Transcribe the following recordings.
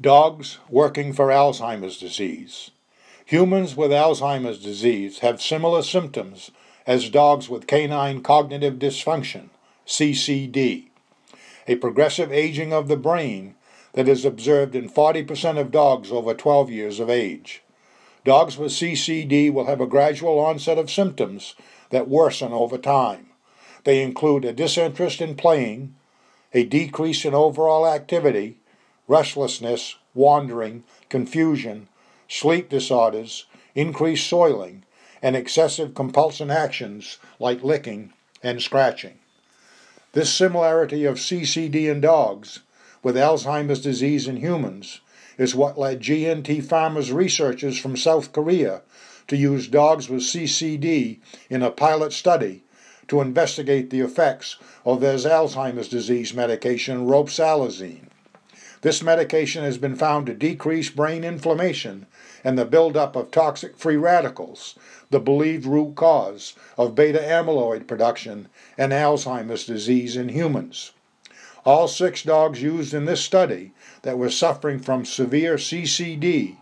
Dogs working for Alzheimer's disease. Humans with Alzheimer's disease have similar symptoms as dogs with canine cognitive dysfunction, CCD, a progressive aging of the brain that is observed in 40% of dogs over 12 years of age. Dogs with CCD will have a gradual onset of symptoms that worsen over time. They include a disinterest in playing, a decrease in overall activity, restlessness, wandering, confusion, sleep disorders, increased soiling, and excessive compulsive actions like licking and scratching. This similarity of CCD in dogs with Alzheimer's disease in humans is what led GNT Pharma's researchers from South Korea to use dogs with CCD in a pilot study to investigate the effects of their Alzheimer's disease medication, crisdesalazine. This medication has been found to decrease brain inflammation and the buildup of toxic free radicals, the believed root cause of beta amyloid production and Alzheimer's disease in humans. All six dogs used in this study that were suffering from severe CCD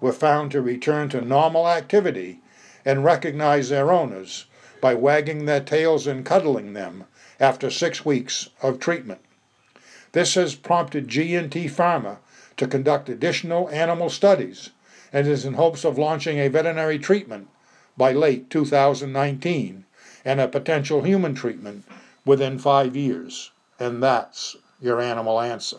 were found to return to normal activity and recognize their owners by wagging their tails and cuddling them after six weeks of treatment. This has prompted GNT Pharma to conduct additional animal studies and is in hopes of launching a veterinary treatment by late 2019 and a potential human treatment within five years. And that's your animal answer.